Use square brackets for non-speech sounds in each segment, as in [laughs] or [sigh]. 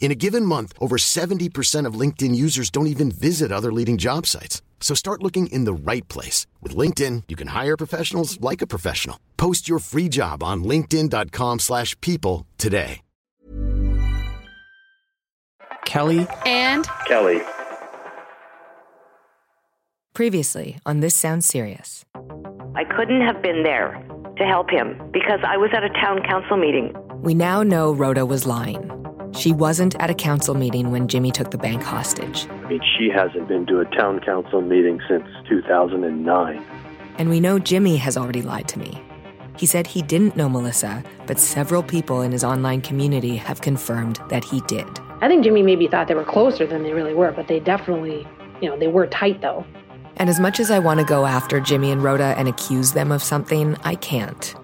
In a given month, over 70% of LinkedIn users don't even visit other leading job sites. So start looking in the right place. With LinkedIn, you can hire professionals like a professional. Post your free job on linkedin.com slash people today. Kelly and Kelly. Previously on This Sounds Serious. I couldn't have been there to help him because I was at a town council meeting. We now know Rhoda was lying. She wasn't at a council meeting when Jimmy took the bank hostage. I mean, she hasn't been to a town council meeting since 2009. And we know Jimmy has already lied to me. He said he didn't know Melissa, but several people in his online community have confirmed that he did. I think Jimmy maybe thought they were closer than they really were, but they definitely, you know, they were tight though. And as much as I want to go after Jimmy and Rhoda and accuse them of something, I can't.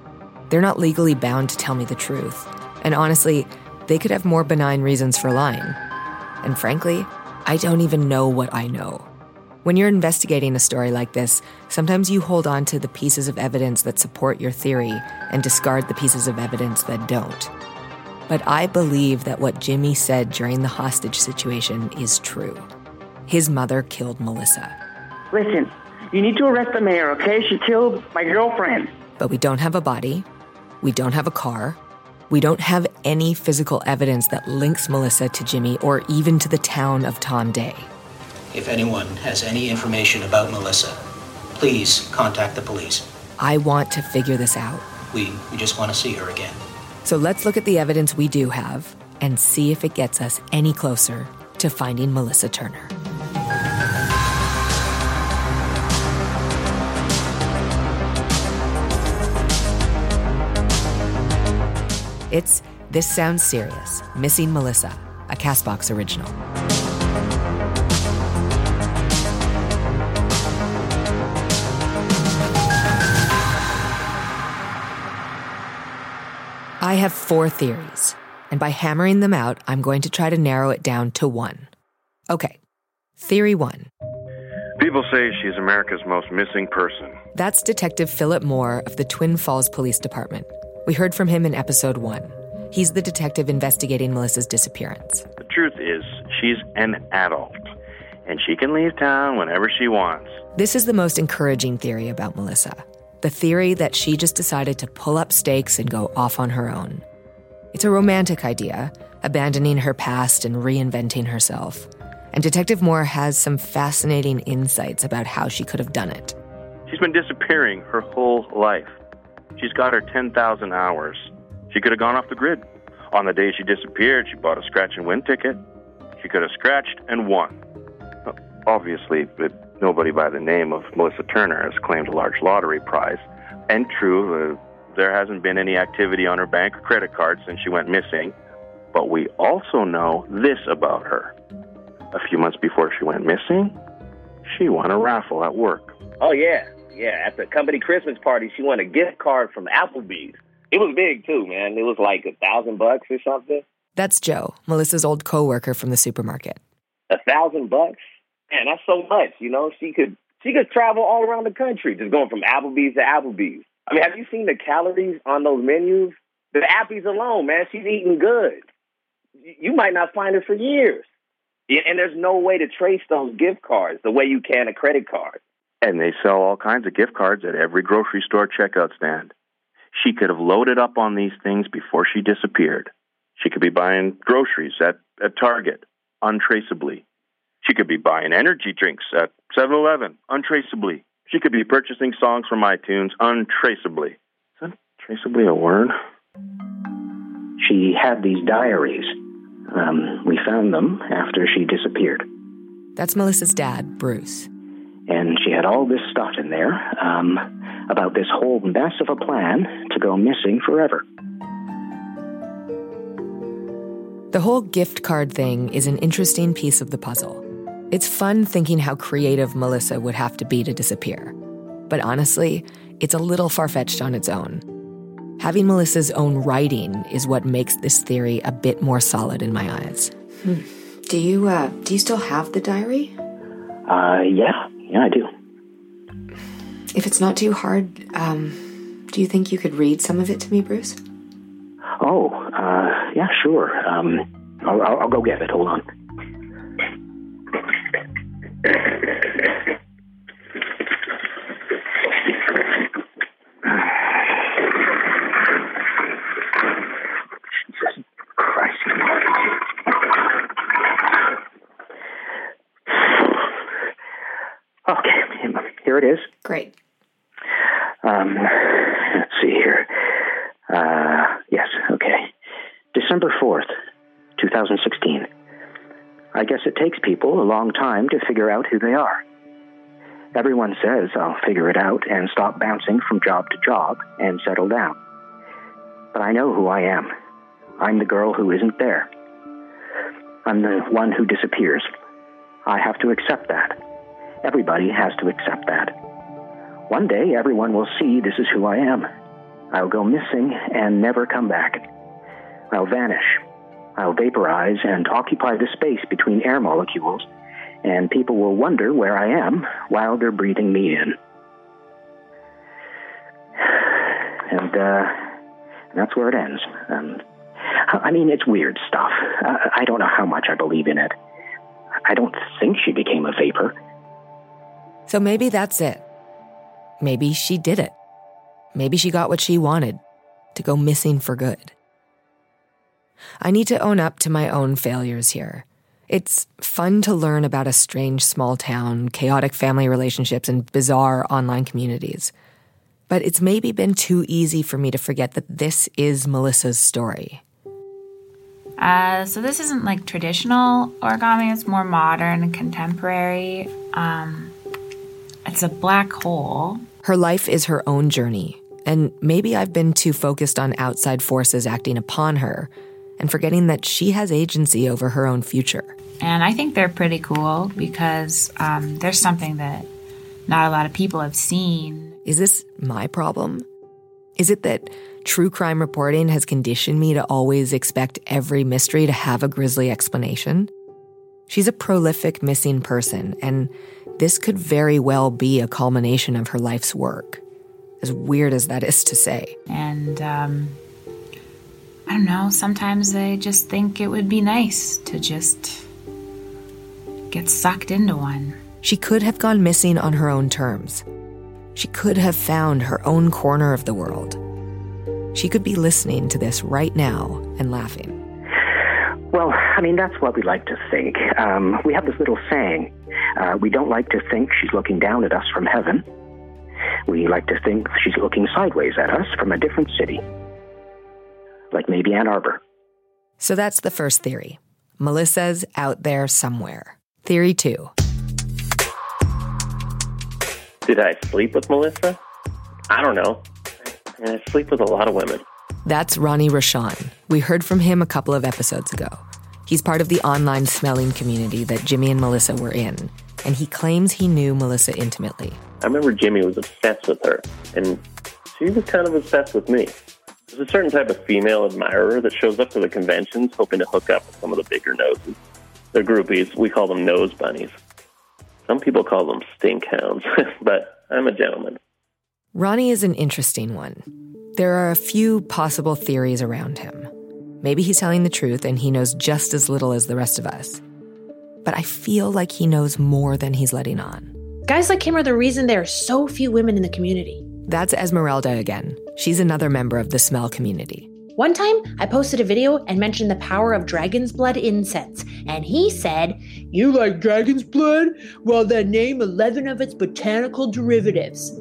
They're not legally bound to tell me the truth. And honestly, they could have more benign reasons for lying. And frankly, I don't even know what I know. When you're investigating a story like this, sometimes you hold on to the pieces of evidence that support your theory and discard the pieces of evidence that don't. But I believe that what Jimmy said during the hostage situation is true. His mother killed Melissa. Listen, you need to arrest the mayor, okay? She killed my girlfriend. But we don't have a body. We don't have a car. We don't have any physical evidence that links Melissa to Jimmy or even to the town of Tom Day. If anyone has any information about Melissa, please contact the police. I want to figure this out. We, we just want to see her again. So let's look at the evidence we do have and see if it gets us any closer to finding Melissa Turner. It's This Sounds Serious Missing Melissa, a Castbox original. I have four theories, and by hammering them out, I'm going to try to narrow it down to one. Okay, theory one. People say she's America's most missing person. That's Detective Philip Moore of the Twin Falls Police Department. We heard from him in episode one. He's the detective investigating Melissa's disappearance. The truth is, she's an adult, and she can leave town whenever she wants. This is the most encouraging theory about Melissa the theory that she just decided to pull up stakes and go off on her own. It's a romantic idea, abandoning her past and reinventing herself. And Detective Moore has some fascinating insights about how she could have done it. She's been disappearing her whole life. She's got her 10,000 hours. She could have gone off the grid. On the day she disappeared, she bought a scratch and win ticket. She could have scratched and won. Obviously, nobody by the name of Melissa Turner has claimed a large lottery prize. And true, uh, there hasn't been any activity on her bank or credit card since she went missing. But we also know this about her. A few months before she went missing, she won a raffle at work. Oh, yeah. Yeah, at the company Christmas party, she won a gift card from Applebee's. It was big, too, man. It was like a thousand bucks or something. That's Joe, Melissa's old coworker from the supermarket. A thousand bucks? Man, that's so much. You know, she could she could travel all around the country, just going from Applebee's to Applebee's. I mean, have you seen the calories on those menus? The Appies alone, man, she's eating good. You might not find her for years. And there's no way to trace those gift cards the way you can a credit card. And they sell all kinds of gift cards at every grocery store checkout stand. She could have loaded up on these things before she disappeared. She could be buying groceries at, at Target untraceably. She could be buying energy drinks at 7 Eleven untraceably. She could be purchasing songs from iTunes untraceably. Is untraceably a word? She had these diaries. Um, we found them after she disappeared. That's Melissa's dad, Bruce. And she had all this stuff in there um, about this whole mess of a plan to go missing forever. The whole gift card thing is an interesting piece of the puzzle. It's fun thinking how creative Melissa would have to be to disappear. But honestly, it's a little far fetched on its own. Having Melissa's own writing is what makes this theory a bit more solid in my eyes. Hmm. Do you uh, do you still have the diary? Uh, yeah, yeah, I do. If it's not too hard, um, do you think you could read some of it to me, Bruce? Oh, uh, yeah, sure. Um, I'll, I'll, I'll go get it. Hold on. Jesus Christ. Okay, here it is. Great. Um, let's see here. Uh, yes, okay. December 4th, 2016. I guess it takes people a long time to figure out who they are. Everyone says I'll figure it out and stop bouncing from job to job and settle down. But I know who I am. I'm the girl who isn't there. I'm the one who disappears. I have to accept that. Everybody has to accept that. One day, everyone will see this is who I am. I'll go missing and never come back. I'll vanish. I'll vaporize and occupy the space between air molecules, and people will wonder where I am while they're breathing me in. And, uh, that's where it ends. Um, I mean, it's weird stuff. I don't know how much I believe in it. I don't think she became a vapor. So maybe that's it. Maybe she did it. Maybe she got what she wanted to go missing for good. I need to own up to my own failures here. It's fun to learn about a strange small town, chaotic family relationships, and bizarre online communities. But it's maybe been too easy for me to forget that this is Melissa's story. Uh, so this isn't like traditional origami, it's more modern and contemporary. Um, it's a black hole. Her life is her own journey, and maybe I've been too focused on outside forces acting upon her and forgetting that she has agency over her own future. And I think they're pretty cool because um, there's something that not a lot of people have seen. Is this my problem? Is it that true crime reporting has conditioned me to always expect every mystery to have a grisly explanation? She's a prolific missing person, and this could very well be a culmination of her life's work. As weird as that is to say. And um, I don't know, sometimes I just think it would be nice to just get sucked into one. She could have gone missing on her own terms. She could have found her own corner of the world. She could be listening to this right now and laughing. Well, I mean, that's what we like to think. Um, we have this little saying uh, we don't like to think she's looking down at us from heaven. We like to think she's looking sideways at us from a different city, like maybe Ann Arbor. So that's the first theory. Melissa's out there somewhere. Theory two. Did I sleep with Melissa? I don't know. I sleep with a lot of women. That's Ronnie Rochon. We heard from him a couple of episodes ago. He's part of the online smelling community that Jimmy and Melissa were in, and he claims he knew Melissa intimately. I remember Jimmy was obsessed with her, and she was kind of obsessed with me. There's a certain type of female admirer that shows up to the conventions hoping to hook up with some of the bigger noses. They're groupies. We call them nose bunnies. Some people call them stink hounds, [laughs] but I'm a gentleman. Ronnie is an interesting one. There are a few possible theories around him. Maybe he's telling the truth and he knows just as little as the rest of us. But I feel like he knows more than he's letting on. Guys like him are the reason there are so few women in the community. That's Esmeralda again. She's another member of the smell community. One time, I posted a video and mentioned the power of dragon's blood incense, and he said, You like dragon's blood? Well, then name 11 of its botanical derivatives.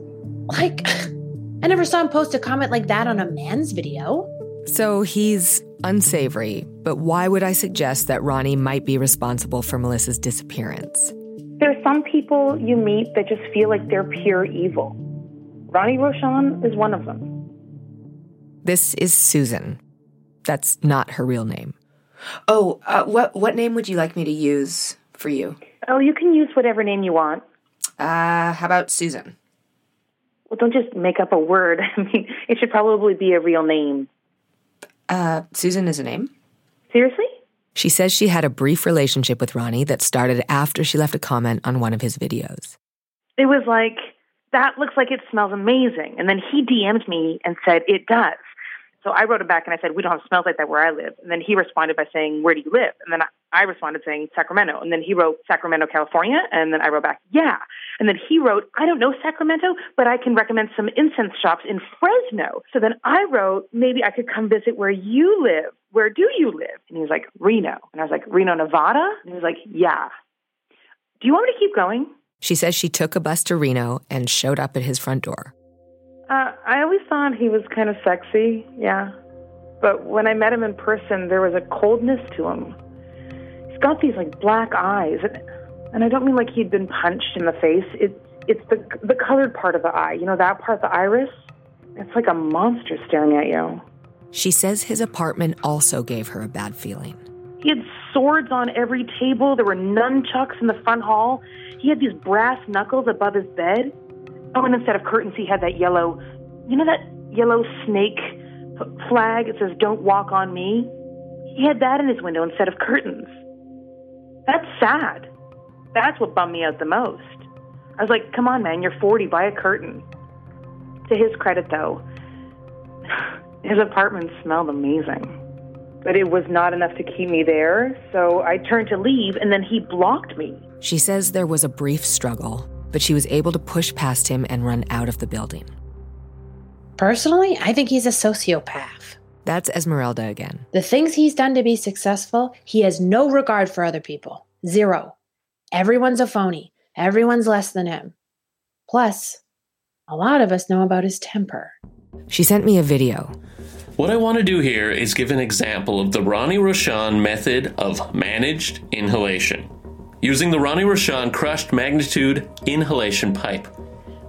Like, [laughs] I never saw him post a comment like that on a man's video. So he's Unsavory, but why would I suggest that Ronnie might be responsible for Melissa's disappearance? There are some people you meet that just feel like they're pure evil. Ronnie Rochon is one of them. This is Susan. That's not her real name. Oh, uh, what what name would you like me to use for you? Oh, you can use whatever name you want. Uh, how about Susan? Well, don't just make up a word. [laughs] I mean, it should probably be a real name. Uh, Susan is a name? Seriously? She says she had a brief relationship with Ronnie that started after she left a comment on one of his videos. It was like, that looks like it smells amazing. And then he DM'd me and said, it does. So I wrote him back and I said, we don't have smells like that where I live. And then he responded by saying, where do you live? And then I responded saying, Sacramento. And then he wrote, Sacramento, California. And then I wrote back, yeah. And then he wrote, I don't know Sacramento, but I can recommend some incense shops in Fresno. So then I wrote, maybe I could come visit where you live. Where do you live? And he was like, Reno. And I was like, Reno, Nevada? And he was like, yeah. Do you want me to keep going? She says she took a bus to Reno and showed up at his front door. Uh, I always thought he was kind of sexy, yeah. But when I met him in person, there was a coldness to him. He's got these like black eyes, and, and I don't mean like he'd been punched in the face. It's it's the the colored part of the eye. You know that part, the iris. It's like a monster staring at you. She says his apartment also gave her a bad feeling. He had swords on every table. There were nunchucks in the front hall. He had these brass knuckles above his bed. Oh, and instead of curtains, he had that yellow, you know, that yellow snake flag. It says, Don't walk on me. He had that in his window instead of curtains. That's sad. That's what bummed me out the most. I was like, Come on, man, you're 40, buy a curtain. To his credit, though, [sighs] his apartment smelled amazing. But it was not enough to keep me there, so I turned to leave, and then he blocked me. She says there was a brief struggle, but she was able to push past him and run out of the building. Personally, I think he's a sociopath. That's Esmeralda again. The things he's done to be successful, he has no regard for other people. Zero. Everyone's a phony. Everyone's less than him. Plus, a lot of us know about his temper. She sent me a video. What I want to do here is give an example of the Ronnie Rochon method of managed inhalation, using the Ronnie Rochon crushed magnitude inhalation pipe.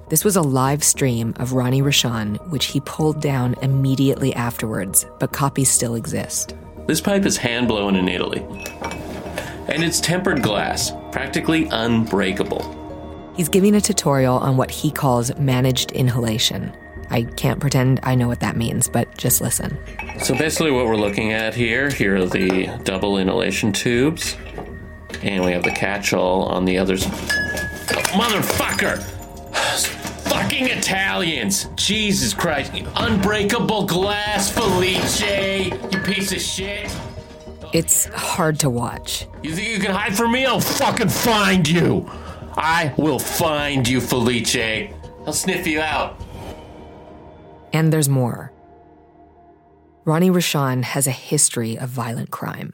This was a live stream of Ronnie Rochon, which he pulled down immediately afterwards, but copies still exist. This pipe is hand blown in Italy. And it's tempered glass, practically unbreakable. He's giving a tutorial on what he calls managed inhalation. I can't pretend I know what that means, but just listen. So basically, what we're looking at here here are the double inhalation tubes, and we have the catch all on the others. Motherfucker! Fucking Italians! Jesus Christ! Unbreakable glass, Felice! You piece of shit! It's hard to watch. You think you can hide from me? I'll fucking find you! I will find you, Felice! I'll sniff you out. And there's more. Ronnie Rochon has a history of violent crime.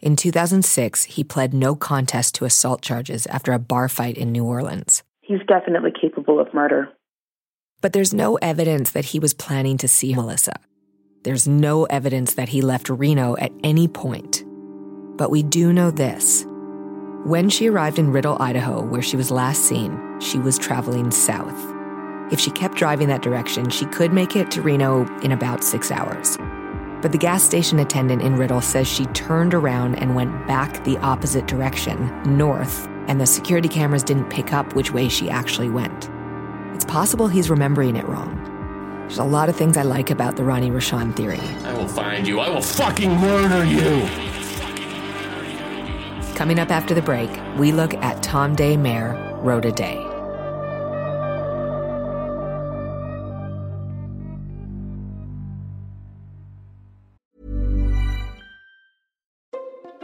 In 2006, he pled no contest to assault charges after a bar fight in New Orleans. He's definitely capable of murder. But there's no evidence that he was planning to see Melissa. There's no evidence that he left Reno at any point. But we do know this. When she arrived in Riddle, Idaho, where she was last seen, she was traveling south. If she kept driving that direction, she could make it to Reno in about six hours. But the gas station attendant in Riddle says she turned around and went back the opposite direction, north, and the security cameras didn't pick up which way she actually went. It's possible he's remembering it wrong. There's a lot of things I like about the Ronnie Rochon theory. I will find you. I will fucking murder you. Coming up after the break, we look at Tom Day Mayor Rhoda Day.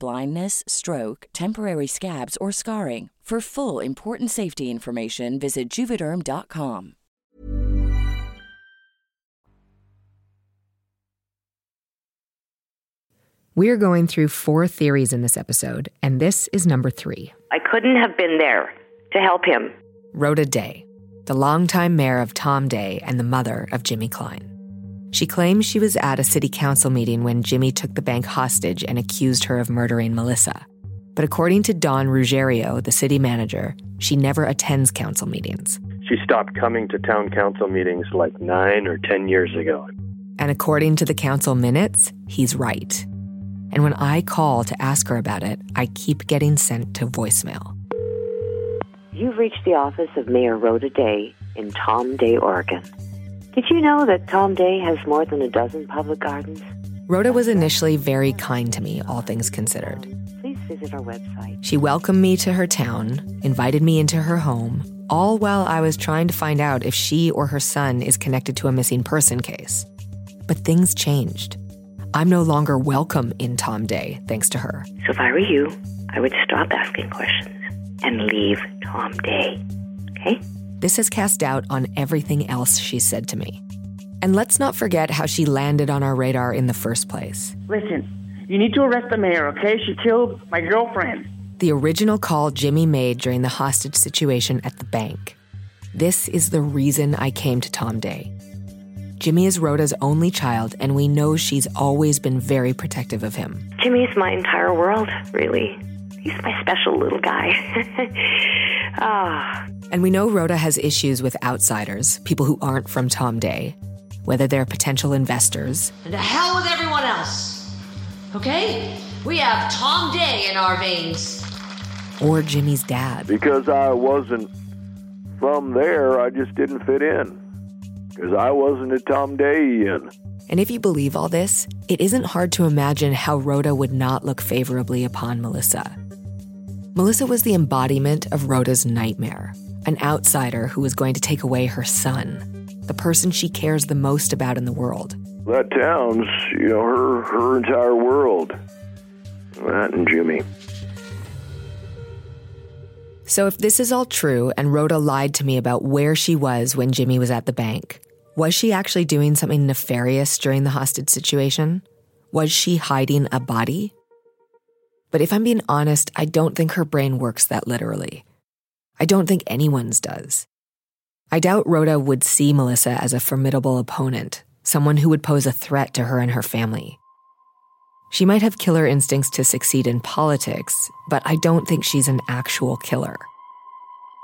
blindness, stroke, temporary scabs, or scarring. For full important safety information, visit juvederm.com. We're going through four theories in this episode, and this is number three. I couldn't have been there to help him. Rhoda Day, the longtime mayor of Tom Day and the mother of Jimmy Klein. She claims she was at a city council meeting when Jimmy took the bank hostage and accused her of murdering Melissa. But according to Don Ruggiero, the city manager, she never attends council meetings. She stopped coming to town council meetings like nine or ten years ago. And according to the council minutes, he's right. And when I call to ask her about it, I keep getting sent to voicemail. You've reached the office of Mayor Rhoda Day in Tom Day, Oregon. Did you know that Tom Day has more than a dozen public gardens? Rhoda was initially very kind to me, all things considered. Please visit our website. She welcomed me to her town, invited me into her home, all while I was trying to find out if she or her son is connected to a missing person case. But things changed. I'm no longer welcome in Tom Day, thanks to her. So if I were you, I would stop asking questions and leave Tom Day. Okay? This has cast doubt on everything else she said to me. And let's not forget how she landed on our radar in the first place. Listen, you need to arrest the mayor, okay? She killed my girlfriend. The original call Jimmy made during the hostage situation at the bank. This is the reason I came to Tom Day. Jimmy is Rhoda's only child, and we know she's always been very protective of him. Jimmy's my entire world, really. He's my special little guy. [laughs] Ah. And we know Rhoda has issues with outsiders, people who aren't from Tom Day, whether they're potential investors, And to hell with everyone else. Okay? We have Tom Day in our veins. or Jimmy's dad. Because I wasn't from there, I just didn't fit in. Because I wasn't a Tom Dayian. And if you believe all this, it isn't hard to imagine how Rhoda would not look favorably upon Melissa. Melissa was the embodiment of Rhoda's nightmare an outsider who was going to take away her son, the person she cares the most about in the world. That town's, you know, her her entire world. That and Jimmy. So, if this is all true and Rhoda lied to me about where she was when Jimmy was at the bank, was she actually doing something nefarious during the hostage situation? Was she hiding a body? But if I'm being honest, I don't think her brain works that literally. I don't think anyone's does. I doubt Rhoda would see Melissa as a formidable opponent, someone who would pose a threat to her and her family. She might have killer instincts to succeed in politics, but I don't think she's an actual killer.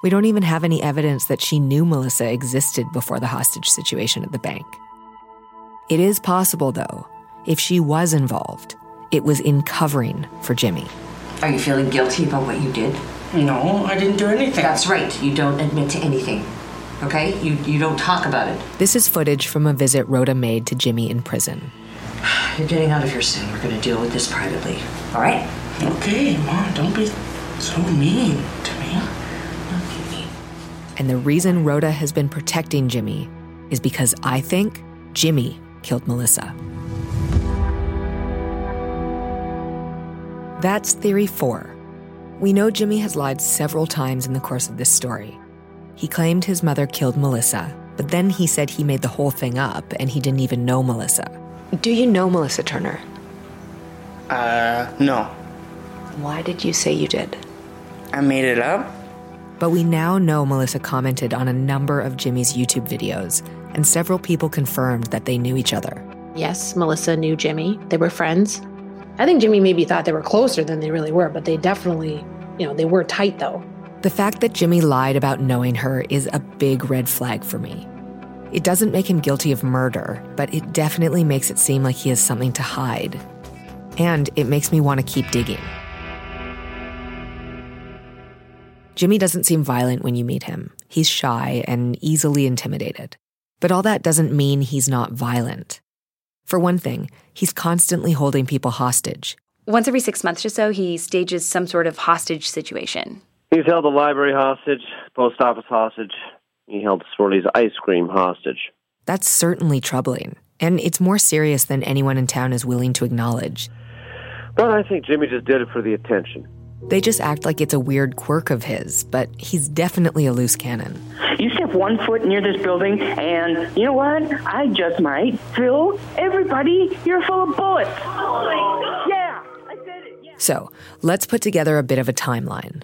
We don't even have any evidence that she knew Melissa existed before the hostage situation at the bank. It is possible, though, if she was involved, it was in covering for Jimmy. Are you feeling guilty about what you did? No, I didn't do anything. That's right. You don't admit to anything. Okay? You, you don't talk about it. This is footage from a visit Rhoda made to Jimmy in prison. [sighs] You're getting out of here soon. We're going to deal with this privately. All right? Okay, Mom, don't be so mean to me. And the reason Rhoda has been protecting Jimmy is because I think Jimmy killed Melissa. That's theory four. We know Jimmy has lied several times in the course of this story. He claimed his mother killed Melissa, but then he said he made the whole thing up and he didn't even know Melissa. Do you know Melissa Turner? Uh, no. Why did you say you did? I made it up. But we now know Melissa commented on a number of Jimmy's YouTube videos, and several people confirmed that they knew each other. Yes, Melissa knew Jimmy. They were friends. I think Jimmy maybe thought they were closer than they really were, but they definitely, you know, they were tight though. The fact that Jimmy lied about knowing her is a big red flag for me. It doesn't make him guilty of murder, but it definitely makes it seem like he has something to hide. And it makes me want to keep digging. Jimmy doesn't seem violent when you meet him. He's shy and easily intimidated. But all that doesn't mean he's not violent. For one thing, he's constantly holding people hostage. Once every six months or so, he stages some sort of hostage situation. He's held the library hostage, post office hostage. He held Swirly's ice cream hostage. That's certainly troubling, and it's more serious than anyone in town is willing to acknowledge. But I think Jimmy just did it for the attention. They just act like it's a weird quirk of his, but he's definitely a loose cannon. You step one foot near this building, and you know what? I just might. Phil, everybody, you're full of bullets. Yeah, I said it. Yeah. So, let's put together a bit of a timeline.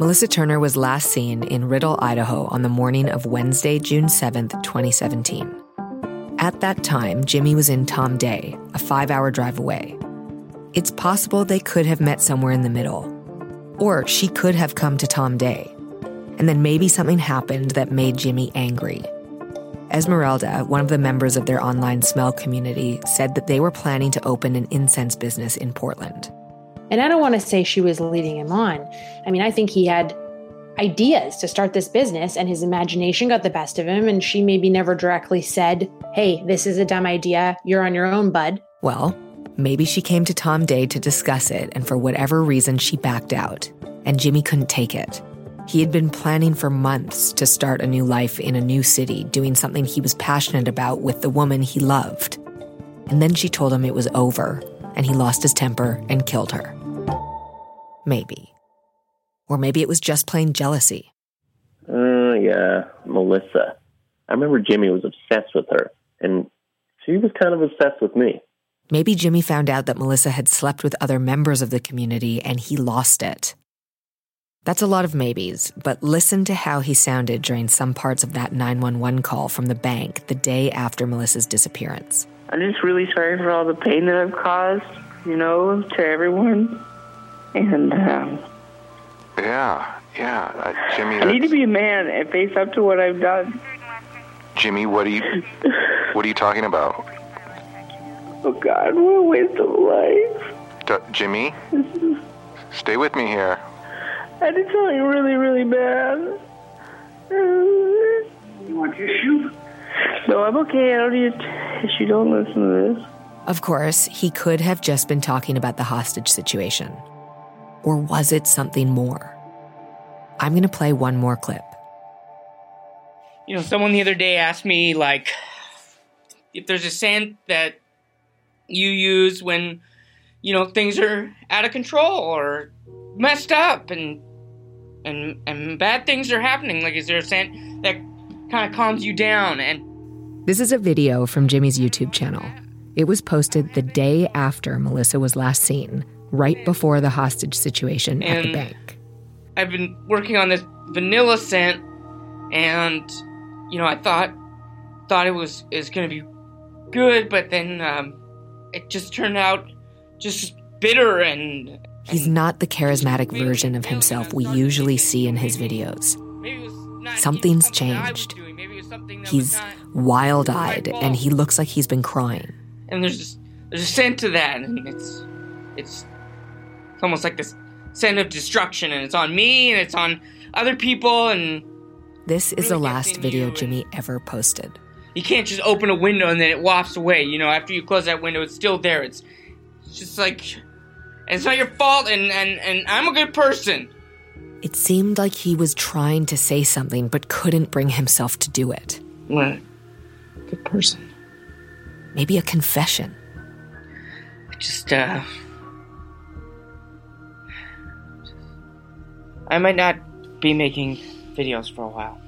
Melissa Turner was last seen in Riddle, Idaho on the morning of Wednesday, June 7th, 2017. At that time, Jimmy was in Tom Day, a five hour drive away. It's possible they could have met somewhere in the middle. Or she could have come to Tom Day. And then maybe something happened that made Jimmy angry. Esmeralda, one of the members of their online smell community, said that they were planning to open an incense business in Portland. And I don't want to say she was leading him on. I mean, I think he had ideas to start this business and his imagination got the best of him. And she maybe never directly said, Hey, this is a dumb idea. You're on your own, bud. Well, maybe she came to Tom Day to discuss it, and for whatever reason, she backed out. And Jimmy couldn't take it. He had been planning for months to start a new life in a new city, doing something he was passionate about with the woman he loved. And then she told him it was over, and he lost his temper and killed her. Maybe. Or maybe it was just plain jealousy. Uh, yeah, Melissa. I remember Jimmy was obsessed with her, and she was kind of obsessed with me. Maybe Jimmy found out that Melissa had slept with other members of the community and he lost it. That's a lot of maybes, but listen to how he sounded during some parts of that 911 call from the bank the day after Melissa's disappearance. I'm just really sorry for all the pain that I've caused, you know, to everyone. And um, Yeah, yeah, uh, Jimmy. I need to be a man and face up to what I've done. Jimmy, what are you? What are you talking about? Oh God, what a waste of life. D- Jimmy, stay with me here. I did something really, really bad. You want tissue? No, I'm okay. I don't need tissue. Don't listen to this. Of course, he could have just been talking about the hostage situation. Or was it something more? I'm going to play one more clip. You know, someone the other day asked me, like, if there's a scent that you use when, you know, things are out of control or messed up and and and bad things are happening. Like, is there a scent that kind of calms you down? And This is a video from Jimmy's YouTube channel. It was posted the day after Melissa was last seen, right before the hostage situation at the And- bank. I've been working on this vanilla scent, and you know, I thought thought it was is gonna be good, but then um, it just turned out just bitter and He's not the charismatic version of himself we usually see in his videos. Something's changed. He's wild eyed and he looks like he's been crying. and there's just, there's a scent to that, and it's it's it's almost like this scent of destruction, and it's on me, and it's on other people, and This is the last video Jimmy ever posted. you can't just open a window and then it wafts away. You know, after you close that window, it's still there. It's, it's just like, it's not your fault, and and and I'm a good person. It seemed like he was trying to say something but couldn't bring himself to do it. What? Good person. Maybe a confession. Just uh, I might not be making videos for a while.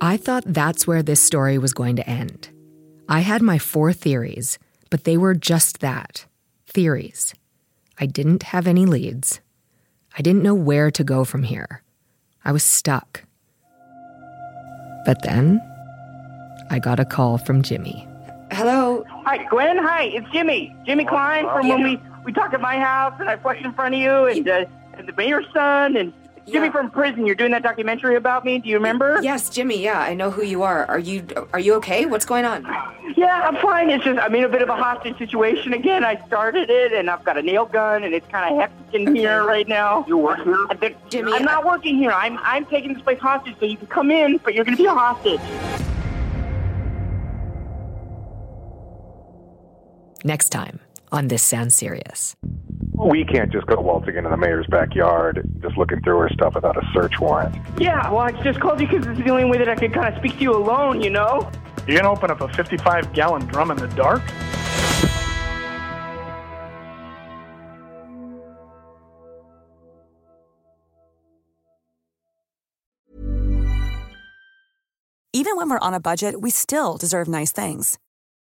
I thought that's where this story was going to end. I had my four theories, but they were just that theories. I didn't have any leads. I didn't know where to go from here. I was stuck. But then I got a call from Jimmy. Hello. Hi, Gwen. Hi, it's Jimmy. Jimmy Klein from when we, we talked at my house and I flushed in front of you and, uh, and the mayor's son and Jimmy from prison. You're doing that documentary about me. Do you remember? Yes, Jimmy. Yeah, I know who you are. Are you are you okay? What's going on? Yeah, I'm fine. It's just I'm in a bit of a hostage situation again. I started it, and I've got a nail gun, and it's kind of hectic in here right now. You work here, Jimmy? I'm not working here. I'm I'm taking this place hostage, so you can come in, but you're going to be a hostage. Next time on This Sounds Serious. We can't just go waltzing into the mayor's backyard, just looking through her stuff without a search warrant. Yeah, well, I just called you because it's the only way that I could kind of speak to you alone. You know? You're gonna open up a 55 gallon drum in the dark? Even when we're on a budget, we still deserve nice things.